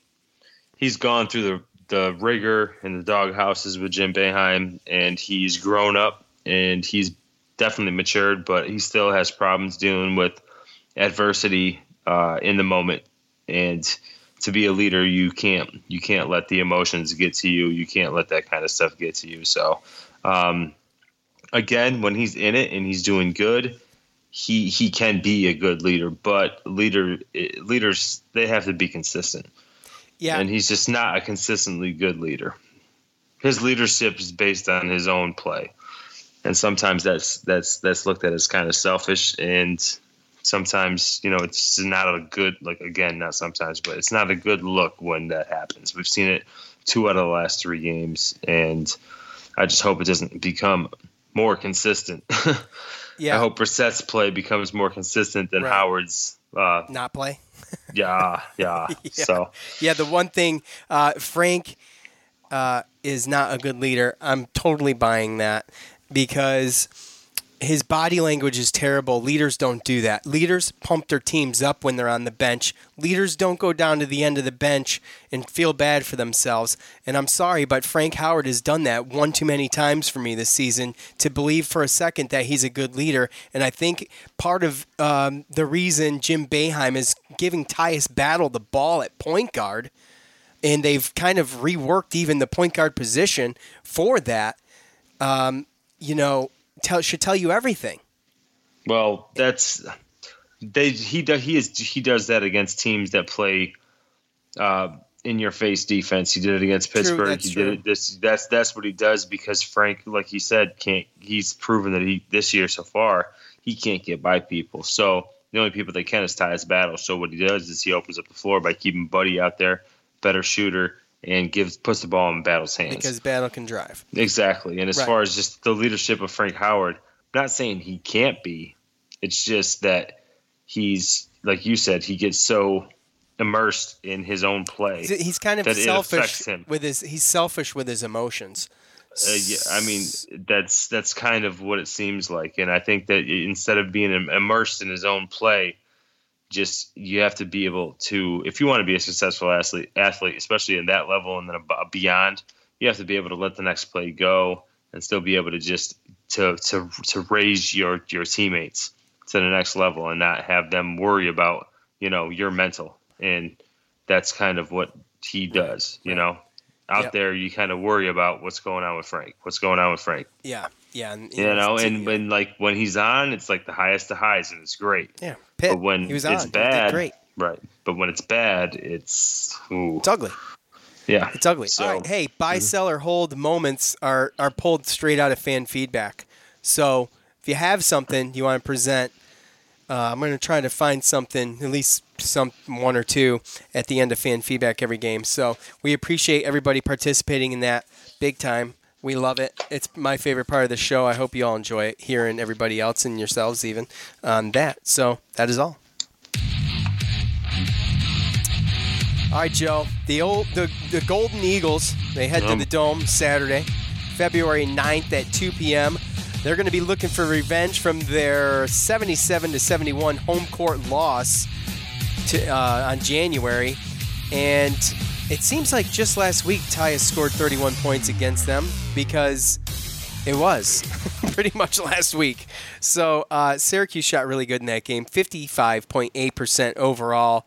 he's gone through the the rigor and the dog houses with Jim Boeheim, and he's grown up and he's definitely matured, but he still has problems dealing with adversity uh, in the moment. And to be a leader, you can't you can't let the emotions get to you. You can't let that kind of stuff get to you. So, um, again, when he's in it and he's doing good, he he can be a good leader. But leader leaders they have to be consistent. Yeah, and he's just not a consistently good leader. His leadership is based on his own play, and sometimes that's that's that's looked at as kind of selfish and sometimes you know it's not a good like again not sometimes but it's not a good look when that happens. We've seen it two out of the last three games and i just hope it doesn't become more consistent. Yeah. I hope Brissett's play becomes more consistent than right. howard's uh, not play? Yeah, yeah. Yeah. So yeah the one thing uh, frank uh, is not a good leader. I'm totally buying that because his body language is terrible. Leaders don't do that. Leaders pump their teams up when they're on the bench. Leaders don't go down to the end of the bench and feel bad for themselves. And I'm sorry, but Frank Howard has done that one too many times for me this season to believe for a second that he's a good leader. And I think part of um, the reason Jim Boeheim is giving Tyus Battle the ball at point guard, and they've kind of reworked even the point guard position for that. Um, you know, tell should tell you everything. Well, that's they he does he is he does that against teams that play uh, in your face defense. He did it against Pittsburgh. True, he true. did it this that's that's what he does because Frank, like he said, can't he's proven that he this year so far he can't get by people. So the only people that can is Tyus Battle. So what he does is he opens up the floor by keeping Buddy out there, better shooter, and gives puts the ball in Battle's hands because Battle can drive. Exactly. And as right. far as just the leadership of Frank Howard, I'm not saying he can't be. It's just that he's like you said, he gets so immersed in his own play. He's, kind of selfish with his. He's selfish with his emotions. Uh, yeah, I mean that's that's kind of what it seems like, and I think that instead of being immersed in his own play, just you have to be able to if you want to be a successful athlete athlete especially in that level and then beyond you have to be able to let the next play go and still be able to just to to to raise your your teammates to the next level and not have them worry about you know your mental. And that's kind of what he does you know? Out yep. there you kind of worry about what's going on with Frank what's going on with Frank. Yeah yeah, and, you, know, and when like when he's on, it's like the highest of highs, and it's great. Yeah, Pitt, but when it's on, bad, great. Right, but when it's bad, it's ooh. it's ugly. Yeah, it's ugly. So, All right, hey, buy, mm-hmm. sell, or hold moments are are pulled straight out of fan feedback. So if you have something you want to present, uh, I'm going to try to find something, at least some one or two, at the end of fan feedback every game. So we appreciate everybody participating in that big time. We love it. It's my favorite part of the show. I hope you all enjoy it, hearing everybody else and yourselves even on that. So that is all. All right, Joe. The old the, the Golden Eagles, they head um. to the Dome Saturday, February 9th at 2 p.m. They're going to be looking for revenge from their 77 to 71 home court loss to, uh, on January, and it seems like just last week Tyus scored 31 points against them because it was pretty much last week. So uh, Syracuse shot really good in that game, 55.8% overall.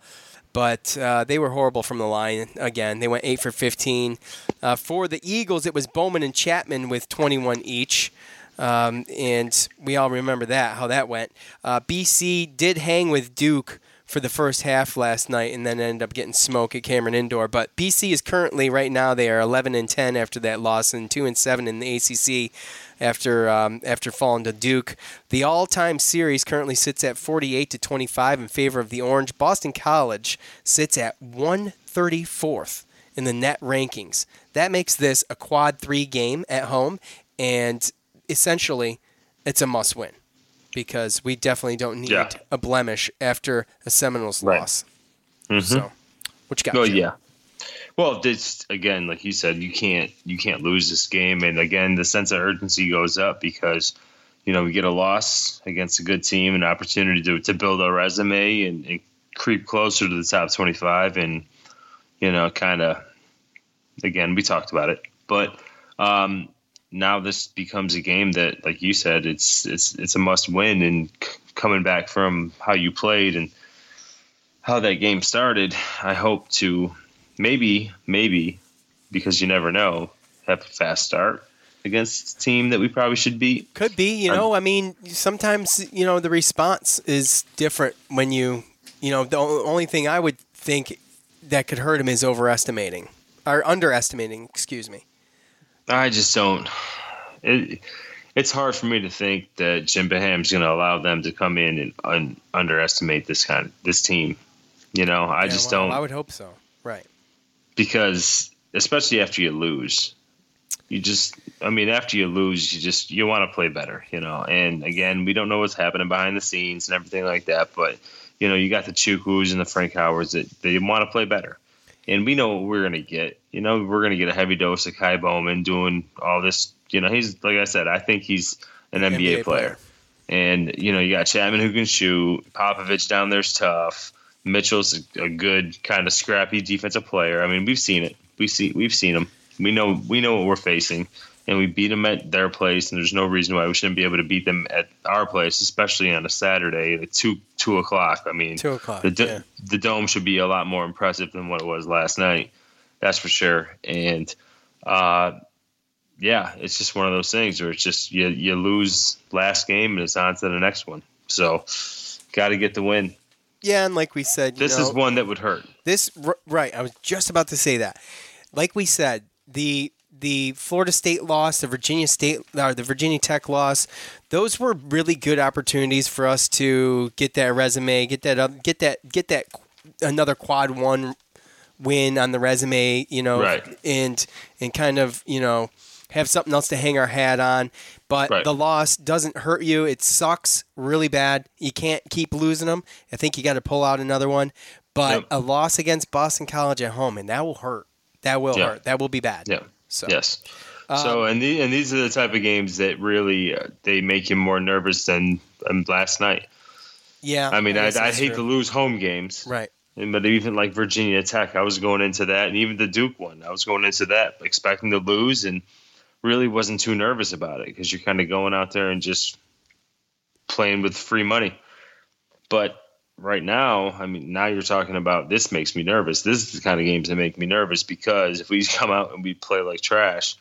But uh, they were horrible from the line again. They went 8 for 15. Uh, for the Eagles, it was Bowman and Chapman with 21 each. Um, and we all remember that, how that went. Uh, BC did hang with Duke for the first half last night and then ended up getting smoke at Cameron Indoor. But BC is currently right now they are 11 and 10 after that loss and 2 and 7 in the ACC after um, after falling to Duke. The all-time series currently sits at 48 to 25 in favor of the Orange. Boston College sits at 134th in the net rankings. That makes this a quad 3 game at home and essentially it's a must win because we definitely don't need yeah. a blemish after a Seminoles right. loss. Mm-hmm. So, what you got? Oh yeah. Well, this again, like you said, you can't you can't lose this game, and again, the sense of urgency goes up because you know we get a loss against a good team, an opportunity to to build a resume and, and creep closer to the top twenty five, and you know, kind of again, we talked about it, but um, now this becomes a game that, like you said, it's it's it's a must win. And c- coming back from how you played and how that game started, I hope to maybe maybe because you never know have a fast start against a team that we probably should beat. Could be, you know. I mean, sometimes you know the response is different when you you know the only thing I would think that could hurt him is overestimating or underestimating. Excuse me. I just don't. It, it's hard for me to think that Jim Boeheim's going to allow them to come in and un, underestimate this kind of this team. You know, I yeah, just well, don't. I would hope so. Right. Because especially after you lose, you just. I mean, after you lose, you just you want to play better. You know, and again, we don't know what's happening behind the scenes and everything like that, but you know, you got the Chukwus and the Frank Howards that they want to play better and we know what we're gonna get. You know, we're gonna get a heavy dose of Ky Bowman doing all this. You know, he's like I said, I think he's an NBA, NBA player. player. And you know, you got Chapman who can shoot. Popovic down there's tough. Mitchell's a good kind of scrappy defensive player. I mean, we've seen it. We see we've seen him. We know we know what we're facing and we beat them at their place, and there's no reason why we shouldn't be able to beat them at our place, especially on a Saturday at two two o'clock. I mean, two o'clock. The, yeah. the dome should be a lot more impressive than what it was last night. That's for sure. And uh, yeah, it's just one of those things where it's just you you lose last game and it's on to the next one. So, got to get the win. Yeah, and like we said, this know, is one that would hurt. This right. I was just about to say that. Like we said, the the Florida State loss, the Virginia State or the Virginia Tech loss, those were really good opportunities for us to get that resume, get that get that get that another quad one win on the resume, you know, right. and and kind of you know have something else to hang our hat on. But right. the loss doesn't hurt you. It sucks really bad. You can't keep losing them. I think you got to pull out another one. But yep. a loss against Boston College at home, and that will hurt. That will hurt. That will be bad. Yeah. So yes. Um, so and the, and these are the type of games that really uh, they make you more nervous than, than last night. Yeah. I mean, I, I hate true. to lose home games. Right. But even like Virginia Tech, I was going into that, and even the Duke one, I was going into that expecting to lose, and really wasn't too nervous about it because you're kind of going out there and just playing with free money. But right now, I mean, now you're talking about this makes me nervous. This is the kind of games that make me nervous because if we come out and we play like trash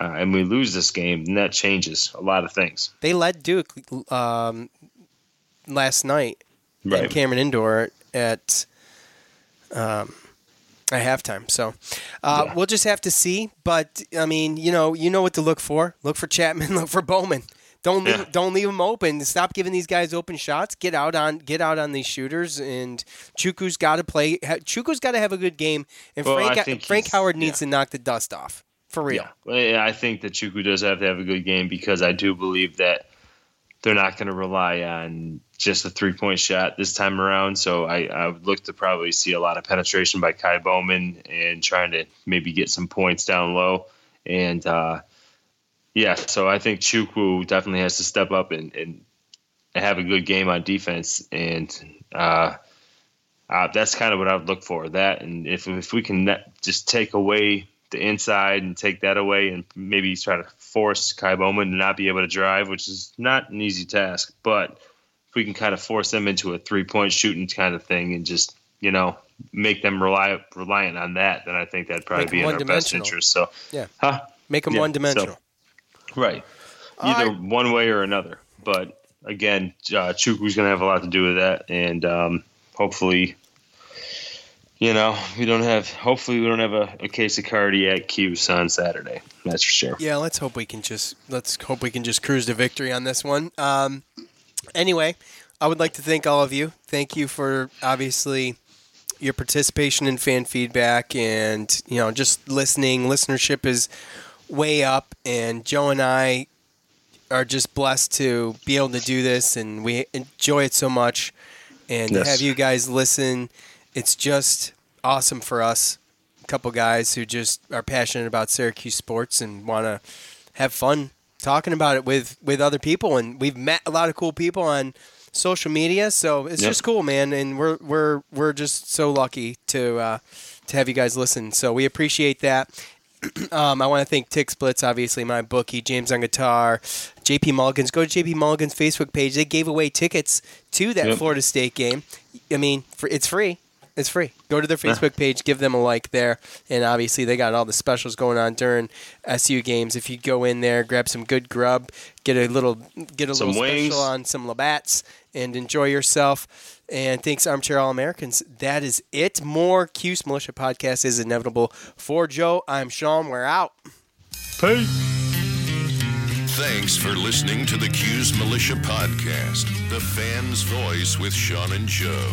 uh, and we lose this game, then that changes a lot of things. They led Duke um, last night right. at Cameron Indoor at um, at halftime. So uh, yeah. we'll just have to see. But I mean, you know, you know what to look for. Look for Chapman. Look for Bowman. Don't leave, yeah. don't leave them open. Stop giving these guys open shots. Get out on get out on these shooters. And Chukwu's got to play. Chukwu's got to have a good game. And well, Frank Frank Howard needs yeah. to knock the dust off for real. Yeah. I think that Chukwu does have to have a good game because I do believe that they're not going to rely on just a three point shot this time around. So I, I would look to probably see a lot of penetration by Ky Bowman and trying to maybe get some points down low. And uh, yeah, so I think Chukwu definitely has to step up and, and have a good game on defense, and uh, uh, that's kind of what I would look for. That, and if if we can just take away the inside and take that away, and maybe try to force Ky Bowman to not be able to drive, which is not an easy task, but if we can kind of force them into a three point shooting kind of thing, and just you know make them rely reliant on that, then I think that'd probably be in our best interest. So yeah, huh? Make them yeah, one dimensional. So, right. Either one way or another, but again, uh, Chukwu's going to have a lot to do with that, and um, hopefully, you know, we don't have. Hopefully, we don't have a, a case of cardiac Cuse on Saturday. That's for sure. Yeah, let's hope we can just let's hope we can just cruise to victory on this one. Um, anyway, I would like to thank all of you. Thank you for obviously your participation in fan feedback and you know just listening. Listenership is way up, and Joe and I are just blessed to be able to do this, and we enjoy it so much. And yes. to have you guys listen, it's just awesome for us. A couple guys who just are passionate about Syracuse sports and want to have fun talking about it with with other people. And we've met a lot of cool people on social media, so it's yep. just cool, man. And we're we're we're just so lucky to uh, to have you guys listen. So we appreciate that. Um, I want to thank Tick Splits, obviously my bookie, James on guitar, JP Mulligan's. Go to JP Mulligan's Facebook page. They gave away tickets to that yep. Florida State game. I mean, it's free. It's free. Go to their Facebook page, give them a like there, and obviously they got all the specials going on during SU games. If you go in there, grab some good grub, get a little get a some little wings. special on some Labatts, and enjoy yourself. And thanks, Armchair All Americans. That is it. More Cuse Militia podcast is inevitable. For Joe, I'm Sean. We're out. Peace. Thanks for listening to the Cuse Militia podcast, the fan's voice with Sean and Joe.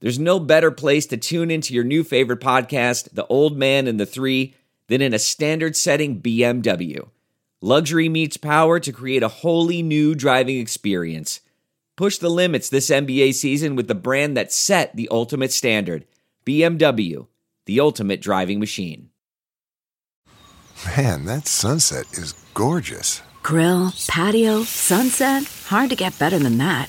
there's no better place to tune into your new favorite podcast, The Old Man and the Three, than in a standard setting BMW. Luxury meets power to create a wholly new driving experience. Push the limits this NBA season with the brand that set the ultimate standard BMW, the ultimate driving machine. Man, that sunset is gorgeous. Grill, patio, sunset. Hard to get better than that.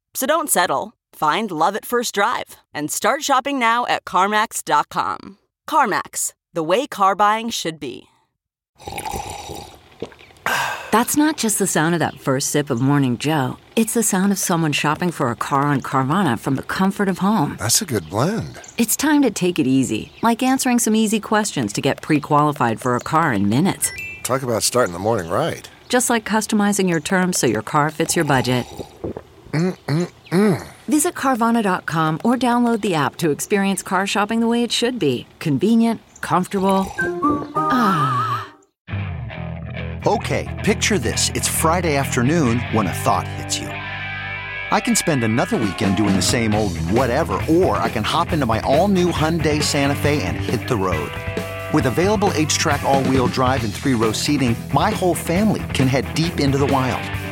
So don't settle. Find love at first drive and start shopping now at CarMax.com. CarMax, the way car buying should be. That's not just the sound of that first sip of Morning Joe. It's the sound of someone shopping for a car on Carvana from the comfort of home. That's a good blend. It's time to take it easy, like answering some easy questions to get pre qualified for a car in minutes. Talk about starting the morning right. Just like customizing your terms so your car fits your budget. Mm-mm-mm. Visit Carvana.com or download the app to experience car shopping the way it should be convenient, comfortable. Ah. Okay, picture this. It's Friday afternoon when a thought hits you. I can spend another weekend doing the same old whatever, or I can hop into my all new Hyundai Santa Fe and hit the road. With available HTRAC, all wheel drive, and three row seating, my whole family can head deep into the wild.